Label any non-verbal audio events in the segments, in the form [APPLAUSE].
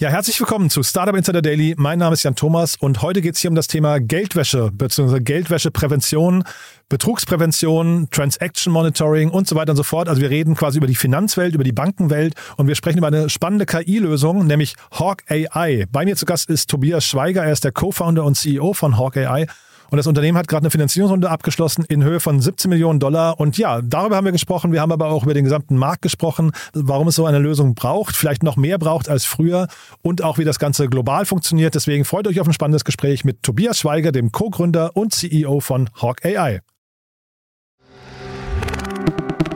Ja, herzlich willkommen zu Startup Insider Daily. Mein Name ist Jan Thomas und heute geht es hier um das Thema Geldwäsche bzw. Geldwäscheprävention, Betrugsprävention, Transaction Monitoring und so weiter und so fort. Also wir reden quasi über die Finanzwelt, über die Bankenwelt und wir sprechen über eine spannende KI-Lösung, nämlich Hawk AI. Bei mir zu Gast ist Tobias Schweiger, er ist der Co-Founder und CEO von Hawk AI. Und das Unternehmen hat gerade eine Finanzierungsrunde abgeschlossen in Höhe von 17 Millionen Dollar. Und ja, darüber haben wir gesprochen. Wir haben aber auch über den gesamten Markt gesprochen, warum es so eine Lösung braucht, vielleicht noch mehr braucht als früher und auch wie das Ganze global funktioniert. Deswegen freut euch auf ein spannendes Gespräch mit Tobias Schweiger, dem Co-Gründer und CEO von Hawk AI.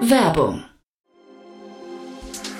Werbung.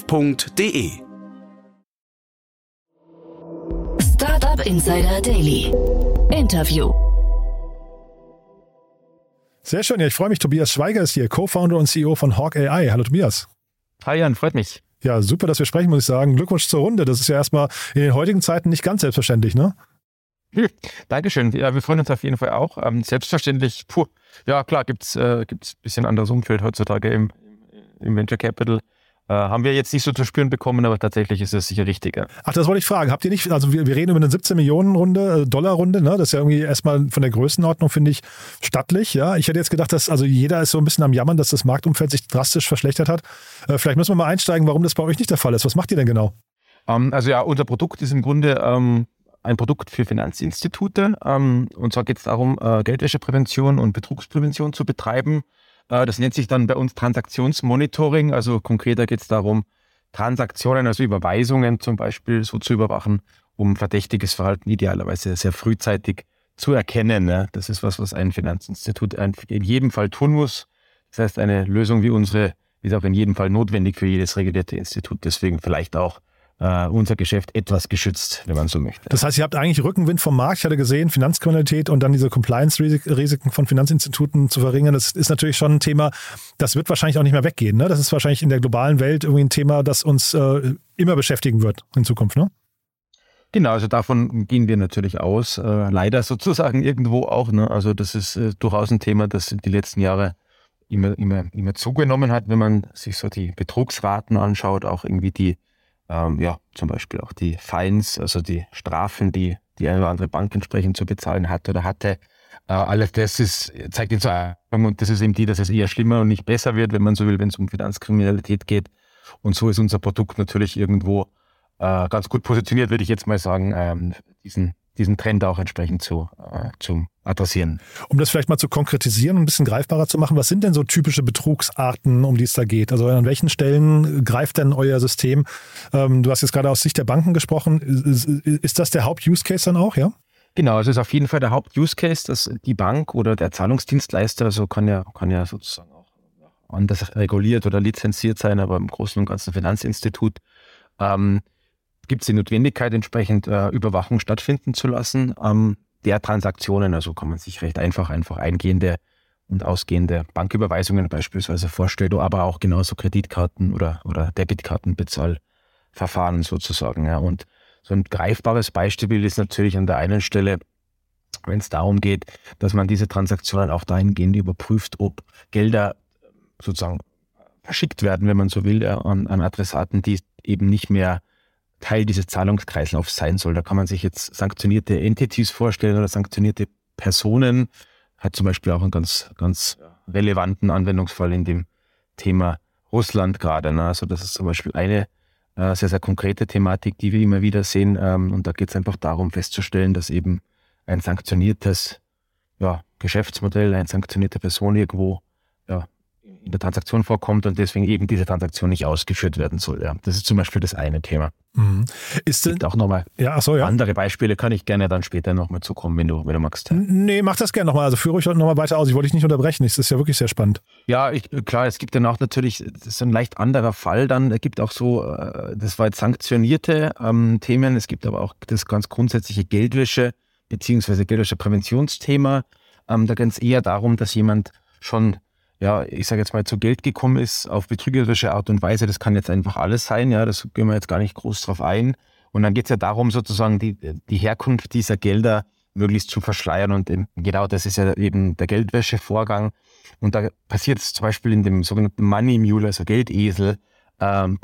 startup.de. Startup Insider Daily. Interview. Sehr schön, ja, ich freue mich. Tobias Schweiger ist hier, Co-Founder und CEO von Hawk AI. Hallo Tobias. Hi Jan, freut mich. Ja, super, dass wir sprechen, muss ich sagen. Glückwunsch zur Runde. Das ist ja erstmal in den heutigen Zeiten nicht ganz selbstverständlich, ne? Hm, Dankeschön. Ja, wir freuen uns auf jeden Fall auch. Ähm, selbstverständlich, puh, ja klar, gibt es äh, gibt's ein bisschen anderes Umfeld heutzutage im, im Venture Capital. Äh, haben wir jetzt nicht so zu spüren bekommen, aber tatsächlich ist es sicher richtiger. Ach, das wollte ich fragen. Habt ihr nicht, also wir, wir reden über eine 17 Millionen Runde, äh, Dollar Runde, ne? Das ist ja irgendwie erstmal von der Größenordnung, finde ich, stattlich, ja. Ich hätte jetzt gedacht, dass, also jeder ist so ein bisschen am Jammern, dass das Marktumfeld sich drastisch verschlechtert hat. Äh, vielleicht müssen wir mal einsteigen, warum das bei euch nicht der Fall ist. Was macht ihr denn genau? Ähm, also ja, unser Produkt ist im Grunde ähm, ein Produkt für Finanzinstitute. Ähm, und zwar geht es darum, äh, Geldwäscheprävention und Betrugsprävention zu betreiben. Äh, das nennt sich dann bei uns Transaktionsmonitoring. Also konkreter geht es darum, Transaktionen, also Überweisungen zum Beispiel so zu überwachen, um verdächtiges Verhalten idealerweise sehr frühzeitig zu erkennen. Das ist was, was ein Finanzinstitut in jedem Fall tun muss. Das heißt, eine Lösung wie unsere ist auch in jedem Fall notwendig für jedes regulierte Institut. Deswegen vielleicht auch Uh, unser Geschäft etwas geschützt, wenn man so möchte. Das heißt, ihr habt eigentlich Rückenwind vom Markt. Ich hatte gesehen, Finanzkriminalität und dann diese Compliance-Risiken von Finanzinstituten zu verringern. Das ist natürlich schon ein Thema, das wird wahrscheinlich auch nicht mehr weggehen. Ne? Das ist wahrscheinlich in der globalen Welt irgendwie ein Thema, das uns äh, immer beschäftigen wird in Zukunft. Ne? Genau, also davon gehen wir natürlich aus. Äh, leider sozusagen irgendwo auch. Ne? Also das ist äh, durchaus ein Thema, das die letzten Jahre immer, immer, immer zugenommen hat, wenn man sich so die Betrugsraten anschaut, auch irgendwie die ähm, ja, zum Beispiel auch die Fines, also die Strafen, die die eine oder andere Bank entsprechend zu bezahlen hat oder hatte. Äh, alles das ist, zeigt Zusammenhang und das ist eben die, dass es eher schlimmer und nicht besser wird, wenn man so will, wenn es um Finanzkriminalität geht. Und so ist unser Produkt natürlich irgendwo äh, ganz gut positioniert, würde ich jetzt mal sagen, ähm, diesen diesen Trend auch entsprechend zu, äh, zu adressieren. Um das vielleicht mal zu konkretisieren und ein bisschen greifbarer zu machen, was sind denn so typische Betrugsarten, um die es da geht? Also an welchen Stellen greift denn euer System? Ähm, du hast jetzt gerade aus Sicht der Banken gesprochen. Ist, ist das der Haupt-Use-Case dann auch, ja? Genau, also ist auf jeden Fall der Haupt-Use-Case, dass die Bank oder der Zahlungsdienstleister, also kann ja, kann ja sozusagen auch anders reguliert oder lizenziert sein, aber im Großen und Ganzen Finanzinstitut, ähm, gibt es die Notwendigkeit, entsprechend äh, Überwachung stattfinden zu lassen ähm, der Transaktionen. Also kann man sich recht einfach, einfach eingehende und ausgehende Banküberweisungen beispielsweise vorstellen, aber auch genauso Kreditkarten oder, oder Debitkartenbezahlverfahren sozusagen. Ja. Und so ein greifbares Beispiel ist natürlich an der einen Stelle, wenn es darum geht, dass man diese Transaktionen auch dahingehend überprüft, ob Gelder sozusagen verschickt werden, wenn man so will, an, an Adressaten, die eben nicht mehr Teil dieses Zahlungskreislaufs sein soll. Da kann man sich jetzt sanktionierte Entities vorstellen oder sanktionierte Personen. Hat zum Beispiel auch einen ganz, ganz relevanten Anwendungsfall in dem Thema Russland gerade. Ne? Also das ist zum Beispiel eine äh, sehr, sehr konkrete Thematik, die wir immer wieder sehen. Ähm, und da geht es einfach darum festzustellen, dass eben ein sanktioniertes ja, Geschäftsmodell, eine sanktionierte Person irgendwo ja, in der Transaktion vorkommt und deswegen eben diese Transaktion nicht ausgeführt werden soll. Ja. Das ist zum Beispiel das eine Thema. Mhm. Ist denn, auch nochmal ja, so, ja. andere Beispiele, kann ich gerne dann später nochmal zukommen, wenn du, wenn du magst. Nee, mach das gerne nochmal. Also führe ich nochmal weiter aus. Ich wollte dich nicht unterbrechen. Das ist ja wirklich sehr spannend. Ja, ich, klar, es gibt dann auch natürlich, das ist ein leicht anderer Fall dann. Es gibt auch so, äh, das war jetzt sanktionierte ähm, Themen. Es gibt aber auch das ganz grundsätzliche Geldwäsche beziehungsweise Geldwäsche-Präventionsthema. Ähm, da geht es eher darum, dass jemand schon ja, ich sage jetzt mal, zu Geld gekommen ist auf betrügerische Art und Weise. Das kann jetzt einfach alles sein, ja, das gehen wir jetzt gar nicht groß drauf ein. Und dann geht es ja darum, sozusagen die, die Herkunft dieser Gelder möglichst zu verschleiern. Und genau das ist ja eben der Geldwäschevorgang. Und da passiert es zum Beispiel in dem sogenannten Money Mule, also Geldesel, ähm,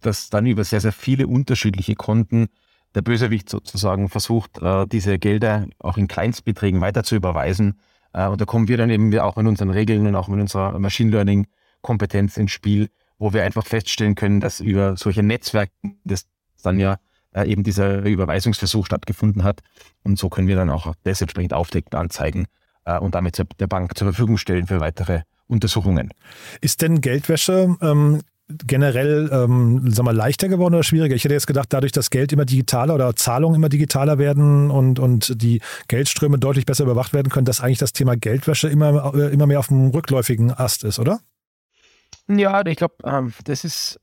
dass dann über sehr, sehr viele unterschiedliche Konten der Bösewicht sozusagen versucht, äh, diese Gelder auch in Kleinstbeträgen weiter zu überweisen und da kommen wir dann eben auch in unseren Regeln und auch mit unserer Machine Learning Kompetenz ins Spiel, wo wir einfach feststellen können, dass über solche Netzwerke das dann ja äh, eben dieser Überweisungsversuch stattgefunden hat. Und so können wir dann auch das entsprechend aufdecken, anzeigen äh, und damit der Bank zur Verfügung stellen für weitere Untersuchungen. Ist denn Geldwäsche ähm, generell ähm, sag mal, leichter geworden oder schwieriger? Ich hätte jetzt gedacht, dadurch, dass Geld immer digitaler oder Zahlungen immer digitaler werden und, und die Geldströme deutlich besser überwacht werden können, dass eigentlich das Thema Geldwäsche immer, äh, immer mehr auf dem rückläufigen Ast ist, oder? Ja, ich glaube, ähm, das ist,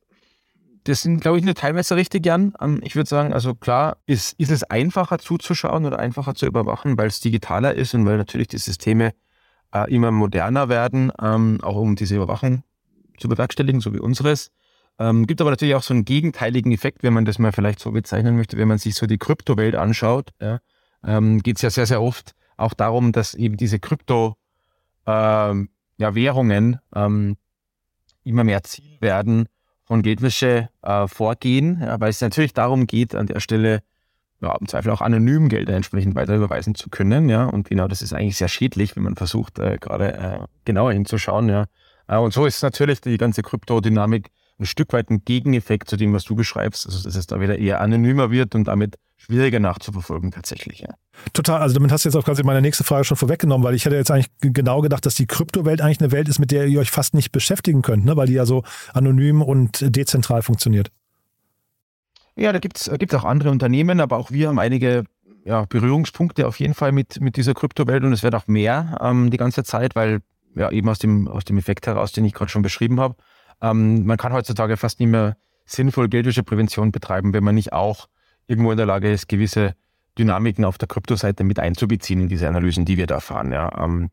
das sind, glaube ich, eine teilweise richtig, Jan. Ähm, ich würde sagen, also klar, ist, ist es einfacher zuzuschauen oder einfacher zu überwachen, weil es digitaler ist und weil natürlich die Systeme äh, immer moderner werden, ähm, auch um diese Überwachung zu bewerkstelligen, so wie unseres. Ähm, gibt aber natürlich auch so einen gegenteiligen Effekt, wenn man das mal vielleicht so bezeichnen möchte, wenn man sich so die Kryptowelt anschaut. Ja, ähm, geht es ja sehr, sehr oft auch darum, dass eben diese Krypto ähm, ja, ähm, immer mehr Ziel werden von Geldwäsche äh, vorgehen, ja, weil es natürlich darum geht, an der Stelle ja, im Zweifel auch anonym Gelder entsprechend weiter überweisen zu können. Ja, und genau das ist eigentlich sehr schädlich, wenn man versucht, äh, gerade äh, genauer hinzuschauen. Ja, und so ist natürlich die ganze Kryptodynamik ein Stück weit ein Gegeneffekt zu dem, was du beschreibst, also dass es da wieder eher anonymer wird und damit schwieriger nachzuverfolgen tatsächlich. Ja. Total, also damit hast du jetzt auch quasi meine nächste Frage schon vorweggenommen, weil ich hätte jetzt eigentlich genau gedacht, dass die Kryptowelt eigentlich eine Welt ist, mit der ihr euch fast nicht beschäftigen könnt, ne? weil die ja so anonym und dezentral funktioniert. Ja, da gibt es gibt's auch andere Unternehmen, aber auch wir haben einige ja, Berührungspunkte auf jeden Fall mit, mit dieser Kryptowelt und es wird auch mehr ähm, die ganze Zeit, weil ja, eben aus dem, aus dem Effekt heraus, den ich gerade schon beschrieben habe. Ähm, man kann heutzutage fast nicht mehr sinnvoll Geldwäscheprävention betreiben, wenn man nicht auch irgendwo in der Lage ist, gewisse Dynamiken auf der Kryptoseite mit einzubeziehen in diese Analysen, die wir da fahren. Ja. Ähm,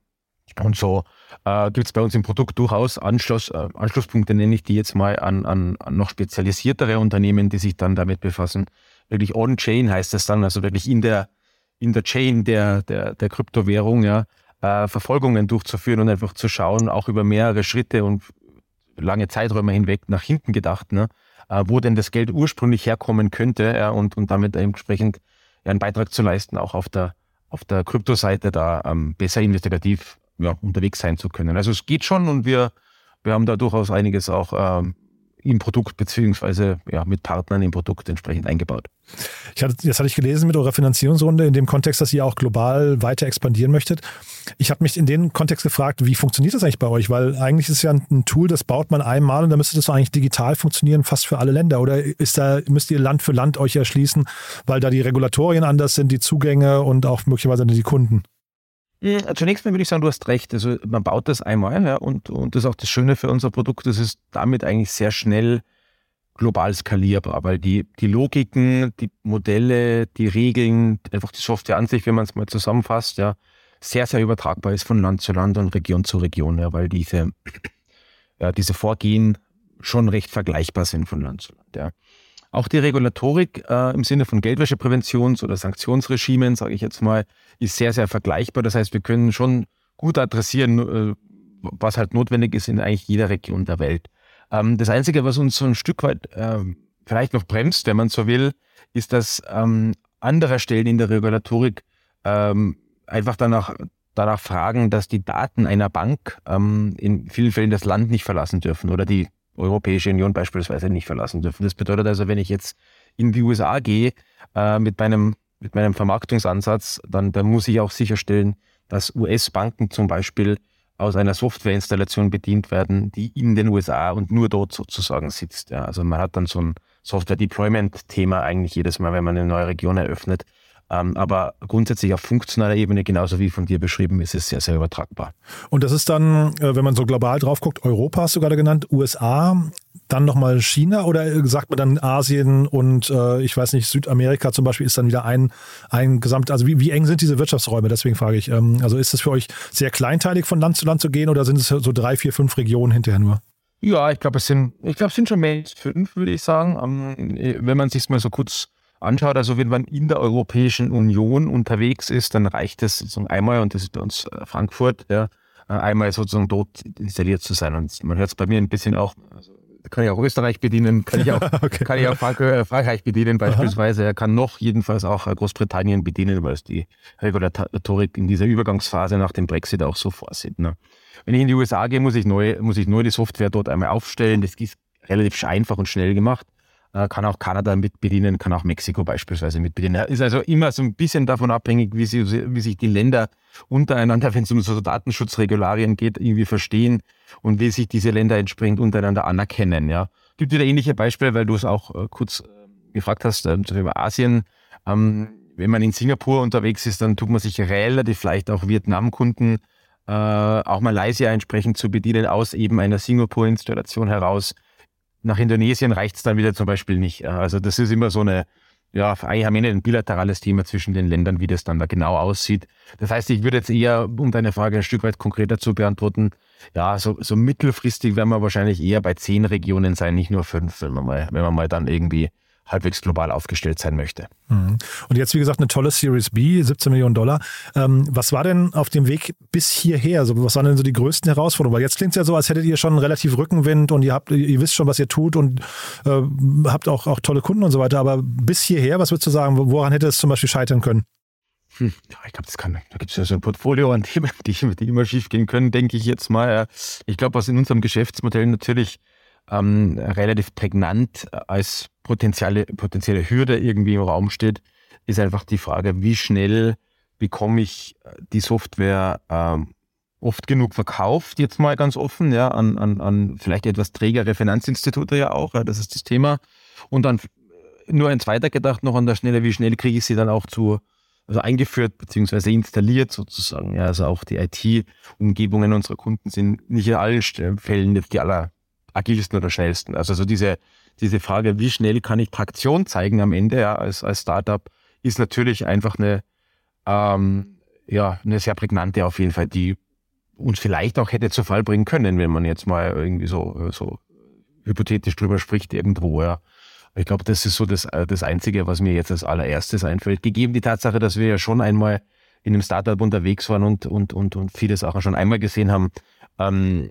und so äh, gibt es bei uns im Produkt durchaus Anschluss, äh, Anschlusspunkte, nenne ich die jetzt mal, an, an, an noch spezialisiertere Unternehmen, die sich dann damit befassen. Wirklich on-chain heißt das dann, also wirklich in der, in der Chain der, der, der Kryptowährung, ja, äh, Verfolgungen durchzuführen und einfach zu schauen, auch über mehrere Schritte und lange Zeiträume hinweg nach hinten gedacht, ne, äh, wo denn das Geld ursprünglich herkommen könnte ja, und, und damit entsprechend einen Beitrag zu leisten, auch auf der, auf der Kryptoseite da ähm, besser investigativ ja, unterwegs sein zu können. Also es geht schon und wir, wir haben da durchaus einiges auch ähm, im Produkt beziehungsweise ja, mit Partnern im Produkt entsprechend eingebaut. Ich hatte, das hatte ich gelesen mit eurer Finanzierungsrunde in dem Kontext, dass ihr auch global weiter expandieren möchtet. Ich habe mich in dem Kontext gefragt, wie funktioniert das eigentlich bei euch? Weil eigentlich ist es ja ein Tool, das baut man einmal und dann müsste das eigentlich digital funktionieren, fast für alle Länder. Oder ist da, müsst ihr Land für Land euch erschließen, weil da die Regulatorien anders sind, die Zugänge und auch möglicherweise die Kunden? Hm, zunächst mal würde ich sagen, du hast recht. Also man baut das einmal ja, und, und das ist auch das Schöne für unser Produkt, das ist damit eigentlich sehr schnell global skalierbar, weil die, die Logiken, die Modelle, die Regeln, einfach die Software an sich, wenn man es mal zusammenfasst, ja, sehr, sehr übertragbar ist von Land zu Land und Region zu Region, ja, weil diese, [CLEARS THROAT] ja, diese Vorgehen schon recht vergleichbar sind von Land zu Land. Ja. Auch die Regulatorik äh, im Sinne von Geldwäschepräventions- oder Sanktionsregimen, sage ich jetzt mal, ist sehr, sehr vergleichbar. Das heißt, wir können schon gut adressieren, äh, was halt notwendig ist in eigentlich jeder Region der Welt. Ähm, das Einzige, was uns so ein Stück weit äh, vielleicht noch bremst, wenn man so will, ist, dass ähm, andere Stellen in der Regulatorik ähm, einfach danach, danach fragen, dass die Daten einer Bank ähm, in vielen Fällen das Land nicht verlassen dürfen oder die Europäische Union beispielsweise nicht verlassen dürfen. Das bedeutet also, wenn ich jetzt in die USA gehe äh, mit meinem mit meinem Vermarktungsansatz, dann, dann muss ich auch sicherstellen, dass US-Banken zum Beispiel aus einer Softwareinstallation bedient werden, die in den USA und nur dort sozusagen sitzt. Ja, also man hat dann so ein Software-Deployment-Thema eigentlich jedes Mal, wenn man eine neue Region eröffnet. Ähm, aber grundsätzlich auf funktionaler Ebene, genauso wie von dir beschrieben, ist es sehr, sehr übertragbar. Und das ist dann, äh, wenn man so global drauf guckt, Europa hast du gerade genannt, USA, dann nochmal China oder sagt man dann Asien und äh, ich weiß nicht, Südamerika zum Beispiel ist dann wieder ein, ein Gesamt, also wie, wie eng sind diese Wirtschaftsräume? Deswegen frage ich, ähm, also ist es für euch sehr kleinteilig von Land zu Land zu gehen oder sind es so drei, vier, fünf Regionen hinterher nur? Ja, ich glaube, es sind, ich glaube, es sind schon mehr als fünf, würde ich sagen. Ähm, wenn man sich mal so kurz anschaut, also wenn man in der Europäischen Union unterwegs ist, dann reicht es sozusagen einmal, und das ist bei uns äh, Frankfurt, ja, äh, einmal sozusagen dort installiert zu sein. Und man hört es bei mir ein bisschen auch, also kann ich auch Österreich bedienen, kann ich auch, [LAUGHS] okay. kann ich auch äh, Frankreich bedienen beispielsweise. Er kann noch jedenfalls auch Großbritannien bedienen, weil es die Regulatorik in dieser Übergangsphase nach dem Brexit auch so vorsieht. Ne? Wenn ich in die USA gehe, muss ich neu, muss ich neu die Software dort einmal aufstellen. Das ist relativ einfach und schnell gemacht. Äh, kann auch Kanada mit bedienen, kann auch Mexiko beispielsweise mit bedienen. Ist also immer so ein bisschen davon abhängig, wie, sie, wie sich die Länder untereinander, wenn es um so Datenschutzregularien geht, irgendwie verstehen und wie sich diese Länder entsprechend untereinander anerkennen. Ja. Gibt wieder ähnliche Beispiele, weil du es auch äh, kurz äh, gefragt hast äh, über Asien. Ähm, wenn man in Singapur unterwegs ist, dann tut man sich relativ leicht auch Vietnam-Kunden, äh, auch Malaysia entsprechend zu bedienen, aus eben einer Singapur-Installation heraus nach Indonesien reicht es dann wieder zum Beispiel nicht. Also das ist immer so eine, ja, eigentlich am Ende ein bilaterales Thema zwischen den Ländern, wie das dann da genau aussieht. Das heißt, ich würde jetzt eher, um deine Frage ein Stück weit konkreter zu beantworten, ja, so, so mittelfristig werden wir wahrscheinlich eher bei zehn Regionen sein, nicht nur fünf, wenn man mal, wenn man mal dann irgendwie halbwegs global aufgestellt sein möchte. Mhm. Und jetzt, wie gesagt, eine tolle Series B, 17 Millionen Dollar. Ähm, was war denn auf dem Weg bis hierher? Also, was waren denn so die größten Herausforderungen? Weil jetzt klingt es ja so, als hättet ihr schon relativ Rückenwind und ihr habt, ihr wisst schon, was ihr tut und äh, habt auch, auch tolle Kunden und so weiter. Aber bis hierher, was würdest du sagen, woran hätte es zum Beispiel scheitern können? Hm, ja, ich glaube, das kann, da gibt es ja so ein Portfolio an Themen, [LAUGHS] die, die immer schief gehen können, denke ich jetzt mal. Ich glaube, was in unserem Geschäftsmodell natürlich ähm, relativ prägnant als potenzielle, potenzielle Hürde irgendwie im Raum steht, ist einfach die Frage, wie schnell bekomme ich die Software ähm, oft genug verkauft, jetzt mal ganz offen, ja, an, an, an vielleicht etwas trägere Finanzinstitute ja auch, ja, das ist das Thema. Und dann nur eins weiter gedacht noch an der Schnelle, wie schnell kriege ich sie dann auch zu, also eingeführt bzw. installiert sozusagen. Ja, also auch die IT-Umgebungen unserer Kunden sind nicht in allen Fällen die aller agilsten oder schnellsten. Also so diese, diese Frage, wie schnell kann ich Traktion zeigen am Ende ja, als, als Startup, ist natürlich einfach eine, ähm, ja, eine sehr prägnante auf jeden Fall, die uns vielleicht auch hätte zu Fall bringen können, wenn man jetzt mal irgendwie so, so hypothetisch drüber spricht irgendwo. Ja. Ich glaube, das ist so das, das Einzige, was mir jetzt als allererstes einfällt. Gegeben die Tatsache, dass wir ja schon einmal in einem Startup unterwegs waren und, und, und, und viele Sachen schon einmal gesehen haben, ähm,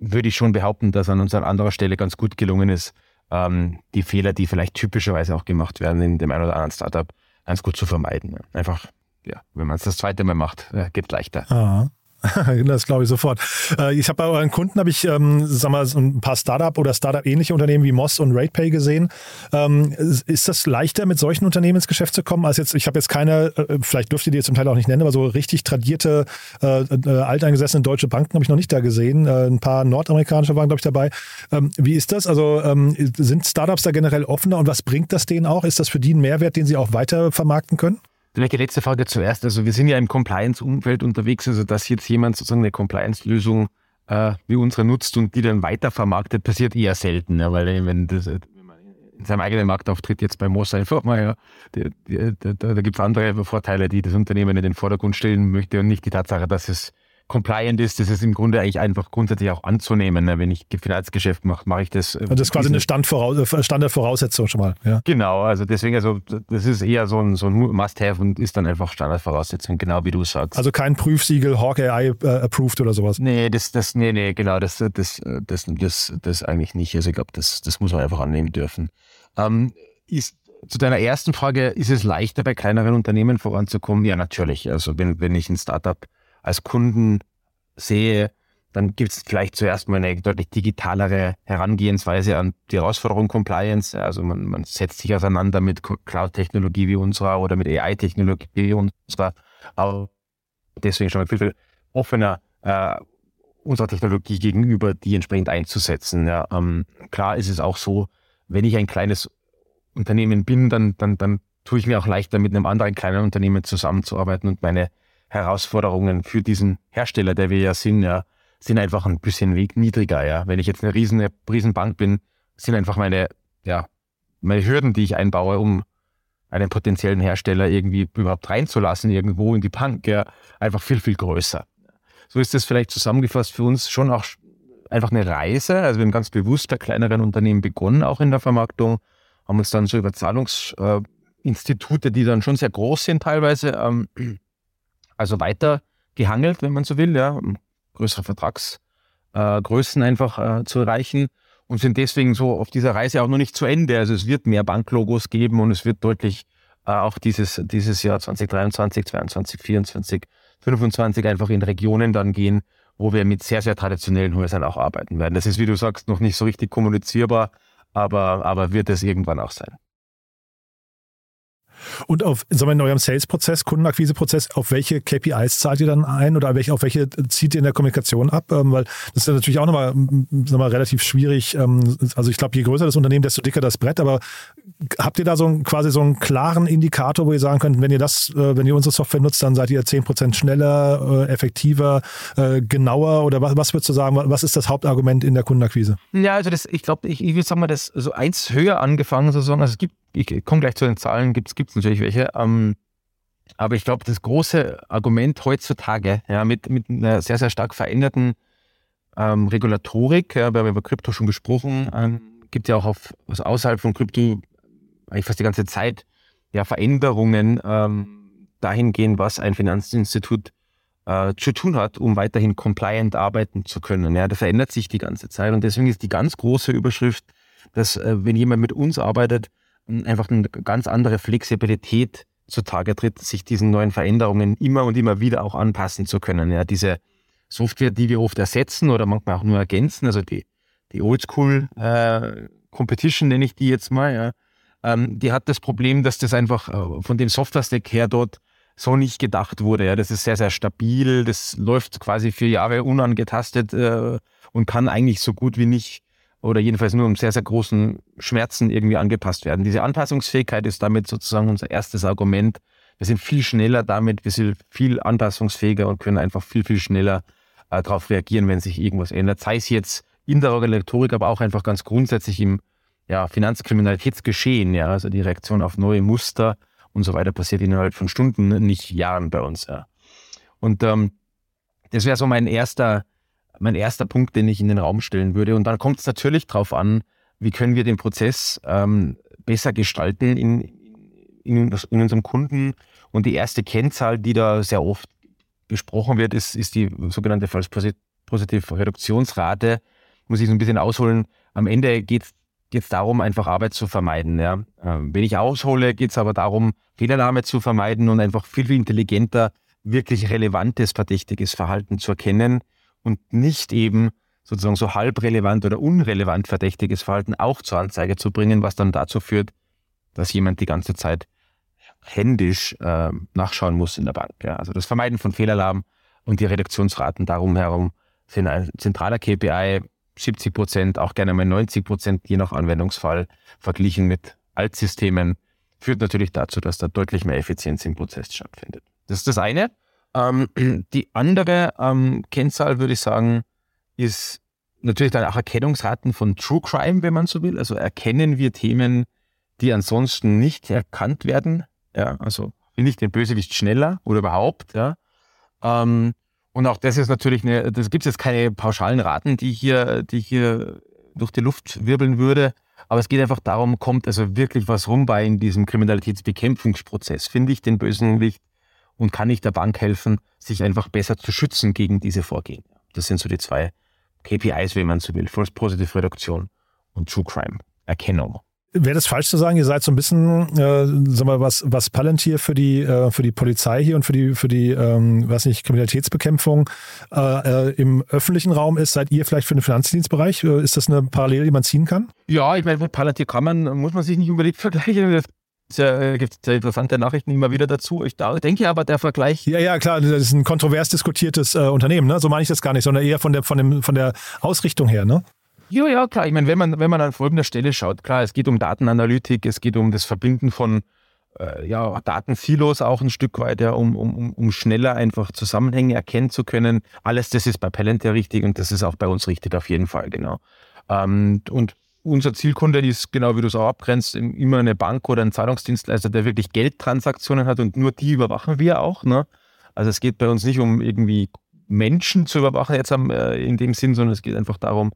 würde ich schon behaupten, dass an uns an anderer Stelle ganz gut gelungen ist, ähm, die Fehler, die vielleicht typischerweise auch gemacht werden in dem einen oder anderen Startup, ganz gut zu vermeiden. Einfach, ja, wenn man es das zweite Mal macht, äh, geht leichter. Aha. [LAUGHS] das glaube ich sofort. Äh, ich habe bei euren Kunden habe ich, ähm, sag mal, ein paar Startup oder Startup-ähnliche Unternehmen wie Moss und RatePay gesehen. Ähm, ist das leichter, mit solchen Unternehmen ins Geschäft zu kommen, als jetzt, ich habe jetzt keine, äh, vielleicht dürft ihr die zum Teil auch nicht nennen, aber so richtig tradierte, äh, äh, alteingesessene deutsche Banken habe ich noch nicht da gesehen. Ein paar nordamerikanische waren, glaube ich, dabei. Ähm, wie ist das? Also sind Startups da generell offener und was bringt das denen auch? Ist das für die ein Mehrwert, den sie auch weiter vermarkten können? Vielleicht die letzte Frage zuerst. Also wir sind ja im Compliance-Umfeld unterwegs, also dass jetzt jemand sozusagen eine Compliance-Lösung äh, wie unsere nutzt und die dann weitervermarktet, passiert eher selten, ja, weil wenn das man in seinem eigenen Marktauftritt jetzt bei Moss einfach mal, ja, die, die, da, da gibt es andere Vorteile, die das Unternehmen in den Vordergrund stellen möchte und nicht die Tatsache, dass es compliant ist, das ist im Grunde eigentlich einfach grundsätzlich auch anzunehmen. Ne? Wenn ich Finanzgeschäft mache, mache ich das. Äh, das ist quasi eine Standvoraus äh, Standardvoraussetzung schon mal. Ja. Genau, also deswegen, also das ist eher so ein, so ein Must-Have und ist dann einfach Standardvoraussetzung, genau wie du sagst. Also kein Prüfsiegel Hawkeye äh, approved oder sowas. Nee, das, das, nee, nee, genau, das, das, das, das, das eigentlich nicht. Also ich glaube, das, das muss man einfach annehmen dürfen. Ähm, ist zu deiner ersten Frage, ist es leichter bei kleineren Unternehmen voranzukommen? Ja, natürlich. Also wenn, wenn ich ein Startup als Kunden sehe, dann gibt es vielleicht zuerst mal eine deutlich digitalere Herangehensweise an die Herausforderung Compliance. Also man, man setzt sich auseinander mit Cloud-Technologie wie unserer oder mit AI-Technologie wie unserer. Aber deswegen schon mal viel, viel offener äh, unserer Technologie gegenüber, die entsprechend einzusetzen. Ja, ähm, klar ist es auch so, wenn ich ein kleines Unternehmen bin, dann, dann, dann tue ich mir auch leichter, mit einem anderen kleinen Unternehmen zusammenzuarbeiten und meine Herausforderungen für diesen Hersteller, der wir ja sind, ja, sind einfach ein bisschen niedriger, ja. Wenn ich jetzt eine riesen, eine Bank bin, sind einfach meine, ja, meine Hürden, die ich einbaue, um einen potenziellen Hersteller irgendwie überhaupt reinzulassen, irgendwo in die Bank, ja, einfach viel, viel größer. So ist das vielleicht zusammengefasst für uns schon auch einfach eine Reise. Also wir haben ganz bewusst bei kleineren Unternehmen begonnen, auch in der Vermarktung, haben uns dann so über Zahlungsinstitute, die dann schon sehr groß sind teilweise, ähm, also weiter gehangelt, wenn man so will, ja, größere Vertragsgrößen äh, einfach äh, zu erreichen und sind deswegen so auf dieser Reise auch noch nicht zu Ende. Also es wird mehr Banklogos geben und es wird deutlich äh, auch dieses, dieses Jahr 2023, 2022, 2024, 2025 einfach in Regionen dann gehen, wo wir mit sehr, sehr traditionellen Häusern auch arbeiten werden. Das ist, wie du sagst, noch nicht so richtig kommunizierbar, aber, aber wird es irgendwann auch sein. Und auf, sagen wir, in eurem Sales-Prozess, Kundenakquise-Prozess, auf welche KPIs zahlt ihr dann ein oder auf welche zieht ihr in der Kommunikation ab? Ähm, weil das ist ja natürlich auch nochmal, sagen wir, relativ schwierig. Ähm, also ich glaube, je größer das Unternehmen, desto dicker das Brett. Aber habt ihr da so ein, quasi so einen klaren Indikator, wo ihr sagen könnt, wenn ihr das, äh, wenn ihr unsere Software nutzt, dann seid ihr 10% schneller, äh, effektiver, äh, genauer oder was, was würdest du sagen, was ist das Hauptargument in der Kundenakquise? Ja, also das, ich glaube, ich, ich würde sagen mal, das so eins höher angefangen sozusagen. Also es gibt ich komme gleich zu den Zahlen, gibt es natürlich welche. Ähm, aber ich glaube, das große Argument heutzutage, ja, mit, mit einer sehr, sehr stark veränderten ähm, Regulatorik, ja, wir haben über Krypto schon gesprochen, ähm, gibt ja auch auf, also außerhalb von Krypto eigentlich fast die ganze Zeit ja, Veränderungen ähm, dahingehend, was ein Finanzinstitut äh, zu tun hat, um weiterhin compliant arbeiten zu können. Ja, das verändert sich die ganze Zeit und deswegen ist die ganz große Überschrift, dass äh, wenn jemand mit uns arbeitet, einfach eine ganz andere Flexibilität zutage tritt, sich diesen neuen Veränderungen immer und immer wieder auch anpassen zu können. Ja, diese Software, die wir oft ersetzen oder manchmal auch nur ergänzen, also die, die Oldschool äh, Competition nenne ich die jetzt mal, ja, ähm, die hat das Problem, dass das einfach äh, von dem Software-Stack her dort so nicht gedacht wurde. Ja, das ist sehr, sehr stabil, das läuft quasi vier Jahre unangetastet äh, und kann eigentlich so gut wie nicht oder jedenfalls nur um sehr, sehr großen Schmerzen irgendwie angepasst werden. Diese Anpassungsfähigkeit ist damit sozusagen unser erstes Argument. Wir sind viel schneller damit, wir sind viel anpassungsfähiger und können einfach viel, viel schneller äh, darauf reagieren, wenn sich irgendwas ändert. Sei es jetzt in der Regulatorik, aber auch einfach ganz grundsätzlich im ja, Finanzkriminalitätsgeschehen. Ja, also die Reaktion auf neue Muster und so weiter passiert innerhalb von Stunden, nicht Jahren bei uns. Ja. Und ähm, das wäre so mein erster mein erster Punkt, den ich in den Raum stellen würde. Und dann kommt es natürlich darauf an, wie können wir den Prozess ähm, besser gestalten in, in, in, unserem Kunden. Und die erste Kennzahl, die da sehr oft besprochen wird, ist, ist die sogenannte False Positive Reduktionsrate. Muss ich so ein bisschen ausholen. Am Ende geht es darum, einfach Arbeit zu vermeiden. Ja. Ähm, wenn ich aushole, geht es aber darum, Fehlernahme zu vermeiden und einfach viel, viel intelligenter wirklich relevantes verdächtiges Verhalten zu erkennen und nicht eben sozusagen so halb relevant oder unrelevant verdächtiges Verhalten auch zur Anzeige zu bringen, was dann dazu führt, dass jemand die ganze Zeit händisch äh, nachschauen muss in der Bank. Ja. Also das Vermeiden von Fehlalarm und die Reduktionsraten darum herum sind ein zentraler KPI, 70 Prozent, auch gerne mal 90 Prozent, je nach Anwendungsfall, verglichen mit Altsystemen, führt natürlich dazu, dass da deutlich mehr Effizienz im Prozess stattfindet. Das ist das eine. Ähm, [CLEARS THROAT] die andere ähm, Kennzahl, würde ich sagen, ist natürlich dann auch Erkennungsraten von True Crime, wenn man so will. Also erkennen wir Themen, die ansonsten nicht erkannt werden. Ja, also finde ich den Bösewicht schneller oder überhaupt. Ja. Ähm, und auch das ist natürlich eine, das gibt es jetzt keine pauschalen Raten, die hier, die hier durch die Luft wirbeln würde. Aber es geht einfach darum, kommt also wirklich was rum bei in diesem Kriminalitätsbekämpfungsprozess. Finde ich den Bösewicht und kann ich der Bank helfen, sich einfach besser zu schützen gegen diese Vorgehen. Das sind so die zwei KPIs, wenn man so will. False Positive Reduktion und True Crime Erkennung. Wäre das falsch zu sagen, ihr seid so ein bisschen, äh, sag mal, was, was Palantir für die, äh, für die Polizei hier und für die, für die, ähm, weiß nicht, Kriminalitätsbekämpfung äh, äh, im öffentlichen Raum ist, seid ihr vielleicht für den Finanzdienstbereich? Äh, ist das eine Parallele, die man ziehen kann? Ja, ich meine, mit Palantir kann man, muss man sich nicht unbedingt [LAUGHS] vergleichen. Es äh, gibt sehr interessante Nachrichten immer wieder dazu. Ich denke aber, der Vergleich. Ja, ja, klar, das ist ein kontrovers diskutiertes äh, Unternehmen, ne? So meine ich das gar nicht, sondern eher von der, von dem, von der Ausrichtung her, ne? Ja, ja, klar. Ich meine, wenn man, wenn man an folgender Stelle schaut, klar, es geht um Datenanalytik, es geht um das Verbinden von äh, ja, Datensilos auch ein Stück weit, ja, um, um, um schneller einfach Zusammenhänge erkennen zu können. Alles das ist bei Palantir richtig und das ist auch bei uns richtig auf jeden Fall, genau. Ähm, und unser Zielkunde ist, genau wie du es auch abgrenzt, immer eine Bank oder ein Zahlungsdienstleister, der wirklich Geldtransaktionen hat und nur die überwachen wir auch. Ne? Also es geht bei uns nicht um irgendwie Menschen zu überwachen jetzt äh, in dem Sinn, sondern es geht einfach darum,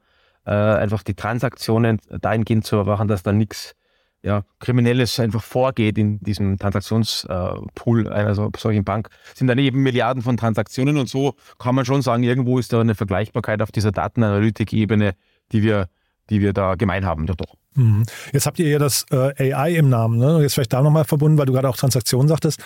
äh, einfach die Transaktionen dahingehend zu überwachen, dass da nichts ja, Kriminelles einfach vorgeht in diesem Transaktionspool einer so, solchen Bank. Es sind dann eben Milliarden von Transaktionen und so kann man schon sagen, irgendwo ist da eine Vergleichbarkeit auf dieser Datenanalytik-Ebene, die wir die wir da gemein haben. Doch, doch. Mhm. Jetzt habt ihr ja das äh, AI im Namen. Ne? Jetzt vielleicht da nochmal verbunden, weil du gerade auch Transaktionen sagtest.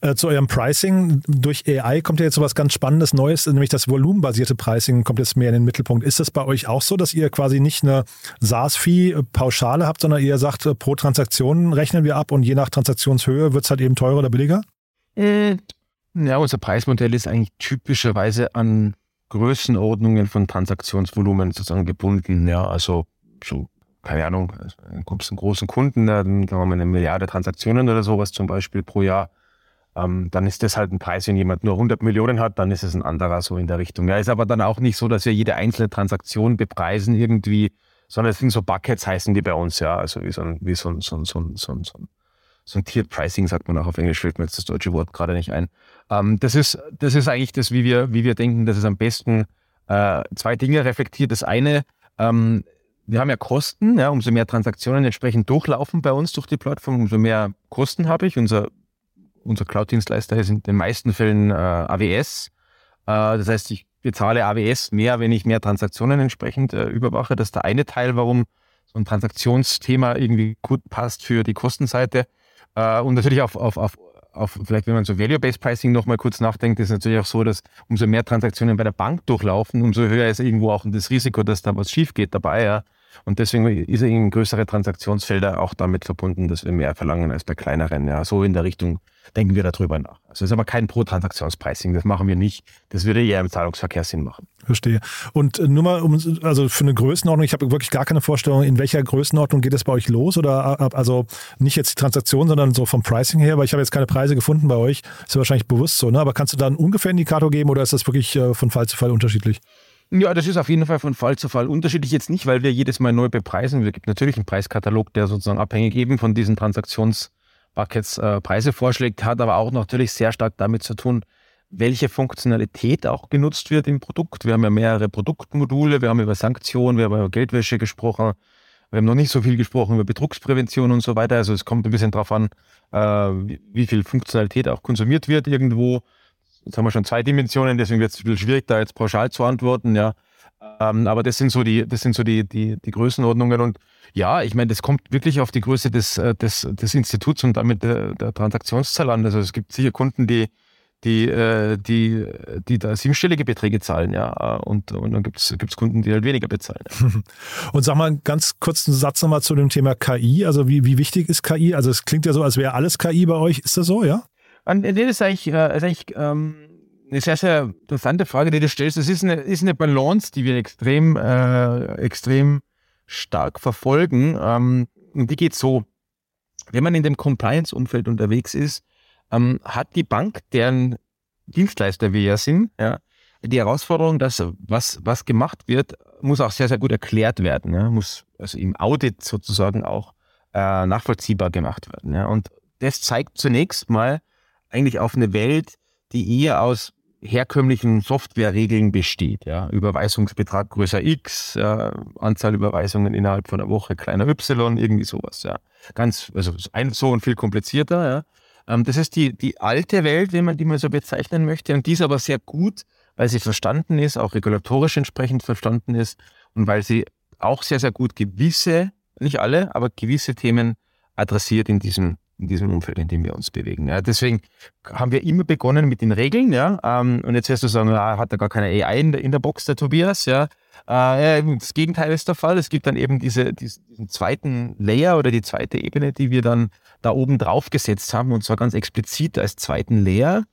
Äh, zu eurem Pricing durch AI kommt ja jetzt so was ganz Spannendes Neues, nämlich das volumenbasierte Pricing kommt jetzt mehr in den Mittelpunkt. Ist das bei euch auch so, dass ihr quasi nicht eine SaaS-Fee-Pauschale habt, sondern ihr sagt, äh, pro Transaktion rechnen wir ab und je nach Transaktionshöhe wird es halt eben teurer oder billiger? Äh, ja, unser Preismodell ist eigentlich typischerweise an Größenordnungen von Transaktionsvolumen sozusagen gebunden. Ja, also so, keine Ahnung, dann kommst einen großen Kunden, dann haben wir eine Milliarde Transaktionen oder sowas zum Beispiel pro Jahr. Ähm, dann ist das halt ein Preis, wenn jemand nur 100 Millionen hat, dann ist es ein anderer so in der Richtung. Ja, ist aber dann auch nicht so, dass wir jede einzelne Transaktion bepreisen irgendwie, sondern es sind so Buckets heißen die bei uns, ja, also wie so ein, wie so ein, so ein, so ein, so ein, so ein so ein Tiered Pricing sagt man auch auf Englisch, fällt mir jetzt das deutsche Wort gerade nicht ein. Ähm, das, ist, das ist eigentlich das, wie wir, wie wir denken, dass es am besten äh, zwei Dinge reflektiert. Das eine, ähm, wir haben ja Kosten, ja, umso mehr Transaktionen entsprechend durchlaufen bei uns durch die Plattform, umso mehr Kosten habe ich. Unser, unser Cloud-Dienstleister ist in den meisten Fällen äh, AWS. Äh, das heißt, ich bezahle AWS mehr, wenn ich mehr Transaktionen entsprechend äh, überwache. Das ist der eine Teil, warum so ein Transaktionsthema irgendwie gut passt für die Kostenseite. Äh, und natürlich auf, auf, auf, auf, vielleicht wenn man so Value-Based Pricing nochmal kurz nachdenkt, ist natürlich auch so, dass umso mehr Transaktionen bei der Bank durchlaufen, umso höher ist irgendwo auch das Risiko, dass da was schief geht dabei. Ja. Und deswegen ist eben größere Transaktionsfelder auch damit verbunden, dass wir mehr verlangen als bei kleineren. Ja, so in der Richtung denken wir darüber nach. Also es ist aber kein Pro-Transaktionspricing, das machen wir nicht. Das würde eher im Zahlungsverkehr Sinn machen. Verstehe. Und äh, nur mal, um, also für eine Größenordnung, ich habe wirklich gar keine Vorstellung, in welcher Größenordnung geht es bei euch los? Oder äh, also nicht jetzt die Transaktion, sondern so vom Pricing her, weil ich habe jetzt keine Preise gefunden bei euch. Ist ja wahrscheinlich bewusst so, ne? Aber kannst du da einen ungefähr Indikator geben oder ist das wirklich äh, von Fall zu Fall unterschiedlich? Ja, das ist auf jeden Fall von Fall zu Fall unterschiedlich. Jetzt nicht, weil wir jedes Mal neu bepreisen. Es gibt natürlich einen Preiskatalog, der sozusagen abhängig eben von diesen Transaktionsbuckets äh, Preise vorschlägt, hat aber auch natürlich sehr stark damit zu tun, welche Funktionalität auch genutzt wird im Produkt. Wir haben ja mehrere Produktmodule, wir haben über Sanktionen, wir haben über Geldwäsche gesprochen, wir haben noch nicht so viel gesprochen über Betrugsprävention und so weiter. Also es kommt ein bisschen darauf an, äh, wie viel Funktionalität auch konsumiert wird irgendwo. Jetzt haben wir schon zwei Dimensionen, deswegen wird es ein bisschen schwierig, da jetzt pauschal zu antworten, ja. Ähm, aber das sind so die, das sind so die, die, die Größenordnungen. Und ja, ich meine, das kommt wirklich auf die Größe des, äh, des, des Instituts und damit der, der Transaktionszahl an. Also es gibt sicher Kunden, die, die, äh, die, die da siebenstellige Beträge zahlen, ja. Und, und dann gibt es Kunden, die halt weniger bezahlen. [LAUGHS] Und sag mal ganz kurz einen Satz nochmal zu dem Thema KI. Also wie, wie wichtig ist KI? Also es klingt ja so, als wäre alles KI bei euch. Ist das so, ja? Und das ist eigentlich, äh, ist eigentlich ähm, eine sehr, sehr interessante Frage, die du stellst. Das ist eine, ist eine Balance, die wir extrem, äh, extrem stark verfolgen. Ähm, und die geht so, wenn man in dem Compliance-Umfeld unterwegs ist, ähm, hat die Bank, deren Dienstleister wir ja sind, ja, die Herausforderung, dass was, was gemacht wird, muss auch sehr, sehr gut erklärt werden. Ja, muss also im Audit sozusagen auch äh, nachvollziehbar gemacht werden. Ja. Und das zeigt zunächst mal, eigentlich auf eine Welt, die eher aus herkömmlichen Softwareregeln besteht. Ja. Überweisungsbetrag größer X, ja, Anzahl Überweisungen innerhalb von einer Woche kleiner Y, irgendwie sowas. Ja. Ganz, also ein, so und viel komplizierter. Ja. Ähm, das ist die, die alte Welt, wenn man die mal so bezeichnen möchte. Und die ist aber sehr gut, weil sie verstanden ist, auch regulatorisch entsprechend verstanden ist und weil sie auch sehr, sehr gut gewisse nicht alle, aber gewisse Themen adressiert in diesem in diesem Umfeld, in dem wir uns bewegen. Ja, deswegen haben wir immer begonnen mit den Regeln, ja. Ähm, und jetzt wirst du sagen, ah, hat er gar keine AI in der, in der Box, der Tobias, ja. Äh, das Gegenteil ist der Fall. Es gibt dann eben diese, diesen zweiten Layer oder die zweite Ebene, die wir dann da oben drauf gesetzt haben, und zwar ganz explizit als zweiten Layer,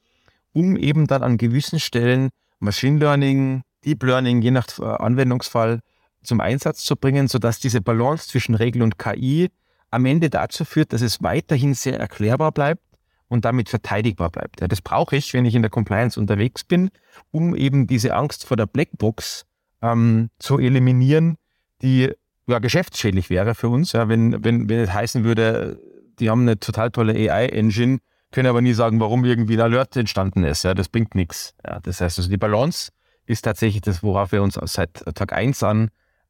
um eben dann an gewissen Stellen Machine Learning, Deep Learning, je nach äh, Anwendungsfall zum Einsatz zu bringen, sodass diese Balance zwischen Regel und KI am Ende dazu führt, dass es weiterhin sehr erklärbar bleibt und damit verteidigbar bleibt. Ja, das brauche ich, wenn ich in der Compliance unterwegs bin, um eben diese Angst vor der Blackbox ähm, zu eliminieren, die ja, geschäftsschädlich wäre für uns. Ja, wenn, wenn, wenn es heißen würde, die haben eine total tolle AI-Engine, können aber nie sagen, warum irgendwie ein Alert entstanden ist. Ja, das bringt nichts. Ja, das heißt, also die Balance ist tatsächlich das, worauf wir uns seit Tag 1 an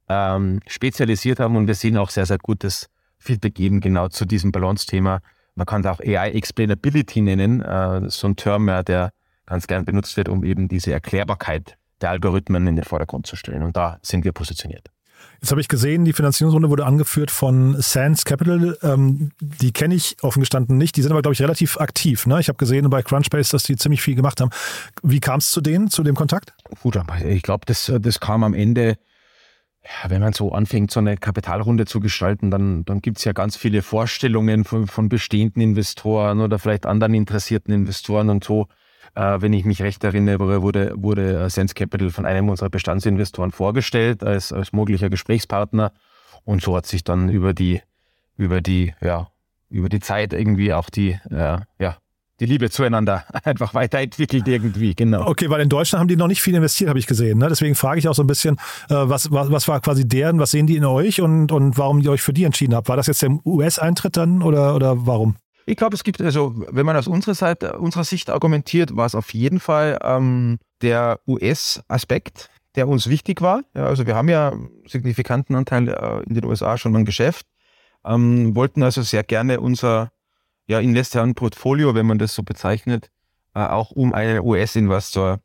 ähm, spezialisiert haben und wir sehen auch sehr, sehr gutes Feedback geben, genau zu diesem Balance-Thema. Man kann es auch AI-Explainability nennen, äh, so ein Term, ja, der ganz gern benutzt wird, um eben diese Erklärbarkeit der Algorithmen in den Vordergrund zu stellen. Und da sind wir positioniert. Jetzt habe ich gesehen, die Finanzierungsrunde wurde angeführt von Sands Capital. Ähm, die kenne ich offen gestanden nicht. Die sind aber, glaube ich, relativ aktiv. Ne? Ich habe gesehen bei Crunchbase, dass die ziemlich viel gemacht haben. Wie kam es zu denen, zu dem Kontakt? Gut, ich glaube, das, das kam am Ende ja, wenn man so anfängt, so eine Kapitalrunde zu gestalten, dann, dann gibt es ja ganz viele Vorstellungen von, von bestehenden Investoren oder vielleicht anderen interessierten Investoren und so. Äh, wenn ich mich recht erinnere, wurde, wurde äh, Sense Capital von einem unserer Bestandsinvestoren vorgestellt als, als möglicher Gesprächspartner. Und so hat sich dann über die, über die, ja, über die Zeit irgendwie auch die, äh, ja, die Liebe zueinander [LAUGHS] einfach weiterentwickelt irgendwie, genau. Okay, weil in Deutschland haben die noch nicht viel investiert, habe ich gesehen. Ne? Deswegen frage ich auch so ein bisschen, äh, was, was, was war quasi deren, was sehen die in euch und, und warum ihr euch für die entschieden habt? War das jetzt der US-Eintritt dann oder, oder warum? Ich glaube, es gibt, also wenn man aus unserer Seite, unserer Sicht argumentiert, war es auf jeden Fall ähm, der US-Aspekt, der uns wichtig war. Ja, also wir haben ja einen signifikanten Anteil äh, in den USA schon am Geschäft, ähm, wollten also sehr gerne unser ja, Investorenportfolio, wenn man das so bezeichnet, äh, auch um einen US-Investor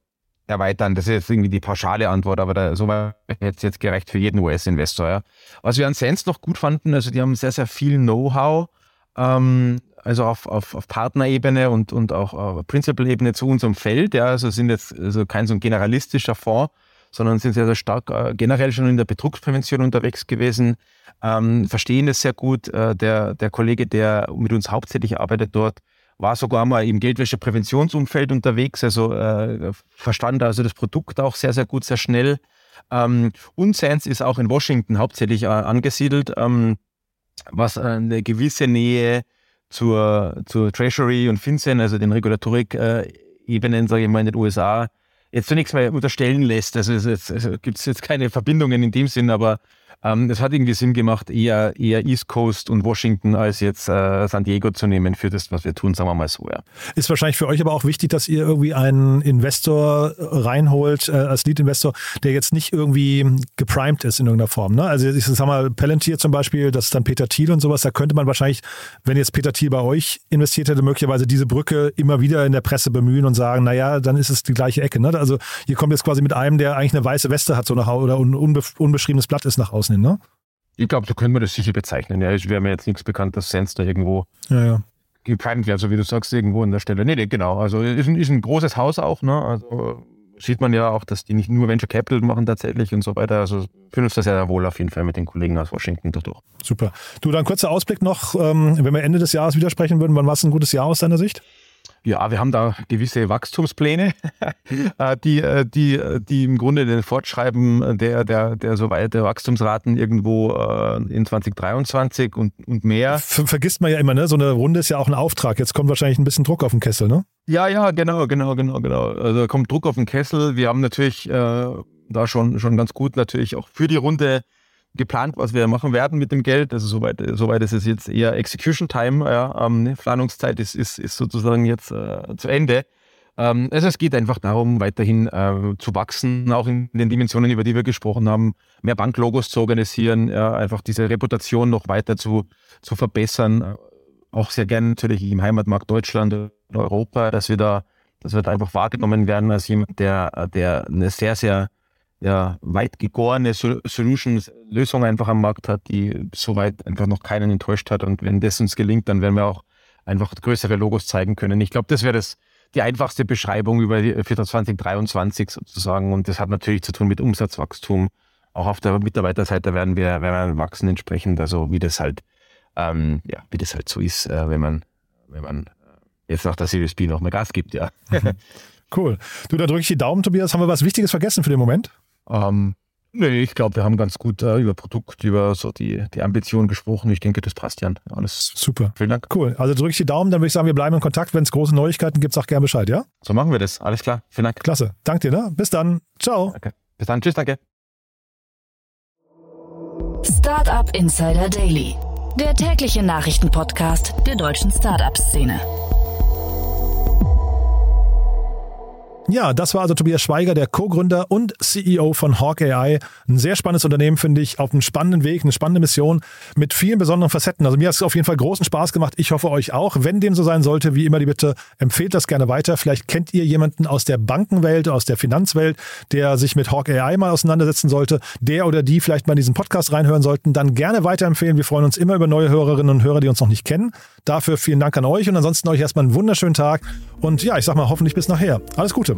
erweitern. Das ist jetzt irgendwie die pauschale Antwort, aber da, so war jetzt, jetzt gerecht für jeden US-Investor. Ja. Was wir an Sense noch gut fanden, also die haben sehr, sehr viel Know-how, ähm, also auf, auf, auf Partnerebene und, und auch auf Principal-Ebene zu unserem Feld. Ja. Also sind jetzt also kein so ein generalistischer Fonds, sondern sind sehr, sehr stark äh, generell schon in der Betrugsprävention unterwegs gewesen, ähm, verstehen es sehr gut. Äh, der, der Kollege, der mit uns hauptsächlich arbeitet dort, war sogar mal im Geldwäsche-Präventionsumfeld unterwegs, also äh, verstand also das Produkt auch sehr, sehr gut, sehr schnell. Ähm, und Sands ist auch in Washington hauptsächlich äh, angesiedelt, ähm, was eine gewisse Nähe zur, zur Treasury und FinCEN, also den Regulatorik-Ebenen, sage ich mal, in den USA, jetzt zunächst mal unterstellen lässt. Also es, gibt es jetzt keine Verbindungen in dem Sinn, aber ähm, es hat irgendwie Sinn gemacht, eher, eher East Coast und Washington als jetzt äh, San Diego zu nehmen für das, was wir tun, sagen wir mal so. Ja. Ist wahrscheinlich für euch aber auch wichtig, dass ihr irgendwie einen Investor reinholt, äh, als Lead-Investor, der jetzt nicht irgendwie geprimed ist in irgendeiner Form. Ne? Also ich sag mal, Palantir zum Beispiel, das ist dann Peter Thiel und sowas, da könnte man wahrscheinlich, wenn jetzt Peter Thiel bei euch investiert hätte, möglicherweise diese Brücke immer wieder in der Presse bemühen und sagen, naja, dann ist es die gleiche Ecke. Ne? Also ihr kommt jetzt quasi mit einem, der eigentlich eine weiße Weste hat, so nach oder ein unbe unbeschriebenes Blatt ist nach außen hin, ne? Ich glaube, so können wir das sicher bezeichnen. Ja, es wäre mir jetzt nichts bekannt, dass Sense da irgendwo ja, ja. geprimed wäre, so wie du sagst, irgendwo an der Stelle. Nee, nee, genau. Also ist ein, ist ein großes Haus auch, ne? Also sieht man ja auch, dass die nicht nur Venture Capital machen tatsächlich und so weiter. Also fühlen uns das ja wohl auf jeden Fall mit den Kollegen aus Washington durch. Super. Du, dann kurzer Ausblick noch, ähm, wenn wir Ende des Jahres widersprechen würden, wann war es ein gutes Jahr aus deiner Sicht? Ja, wir haben da gewisse Wachstumspläne, [LAUGHS] äh, die, äh, die, äh, die im Grunde den Fortschreiben der, der, der so weiter Wachstumsraten irgendwo in 2023 und, und mehr. Ver vergisst man ja immer, ne? So eine Runde ist ja auch ein Auftrag. Jetzt kommt wahrscheinlich ein bisschen Druck auf den Kessel, ne? Ja, ja, genau, genau, genau, genau. Also kommt Druck auf den Kessel. Wir haben natürlich äh, da schon, schon ganz gut natürlich auch für die Runde geplant, was wir machen werden mit dem Geld. Also soweit, soweit ist es jetzt eher Execution Time. Ja, ähm, Planungszeit ist, ist, ist sozusagen jetzt äh, zu Ende. Ähm, also es geht einfach darum, weiterhin äh, zu wachsen, auch in den Dimensionen, über die wir gesprochen haben, mehr Banklogos zu organisieren, ja, einfach diese Reputation noch weiter zu, zu verbessern. Auch sehr gerne natürlich im Heimatmarkt Deutschland und Europa, dass wir da, dass wir da einfach wahrgenommen werden als jemand, der, der eine sehr, sehr ja, weit gegorene Solutions-Lösung einfach am Markt hat, die soweit einfach noch keinen enttäuscht hat. Und wenn das uns gelingt, dann werden wir auch einfach größere Logos zeigen können. Ich glaube, das wäre das die einfachste Beschreibung über für 2023 sozusagen. Und das hat natürlich zu tun mit Umsatzwachstum. Auch auf der Mitarbeiterseite werden wir, werden wir wachsen entsprechend. Also wie das halt, ähm, ja, wie das halt so ist, äh, wenn man, wenn man äh, jetzt nach der Series B noch mehr Gas gibt, ja. [LAUGHS] cool. Du, da drücke ich die Daumen, Tobias. Haben wir was Wichtiges vergessen für den Moment? Ähm, Nee, ich glaube, wir haben ganz gut äh, über Produkt, über so die, die Ambition gesprochen. Ich denke, das passt, Jan. Alles super. Vielen Dank. Cool. Also drücke ich die Daumen, dann würde ich sagen, wir bleiben in Kontakt. Wenn es große Neuigkeiten gibt, sag gerne Bescheid, ja? So machen wir das. Alles klar. Vielen Dank. Klasse. Danke dir, ne? Bis dann. Ciao. Okay. Bis dann. Tschüss, danke. Startup Insider Daily. Der tägliche Nachrichtenpodcast der deutschen Startup-Szene. Ja, das war also Tobias Schweiger, der Co-Gründer und CEO von Hawk AI. Ein sehr spannendes Unternehmen, finde ich, auf einem spannenden Weg, eine spannende Mission mit vielen besonderen Facetten. Also mir hat es auf jeden Fall großen Spaß gemacht. Ich hoffe euch auch. Wenn dem so sein sollte, wie immer die Bitte, empfehlt das gerne weiter. Vielleicht kennt ihr jemanden aus der Bankenwelt, aus der Finanzwelt, der sich mit Hawk AI mal auseinandersetzen sollte, der oder die vielleicht mal in diesen Podcast reinhören sollten, dann gerne weiterempfehlen. Wir freuen uns immer über neue Hörerinnen und Hörer, die uns noch nicht kennen. Dafür vielen Dank an euch und ansonsten euch erstmal einen wunderschönen Tag und ja, ich sag mal hoffentlich bis nachher. Alles Gute.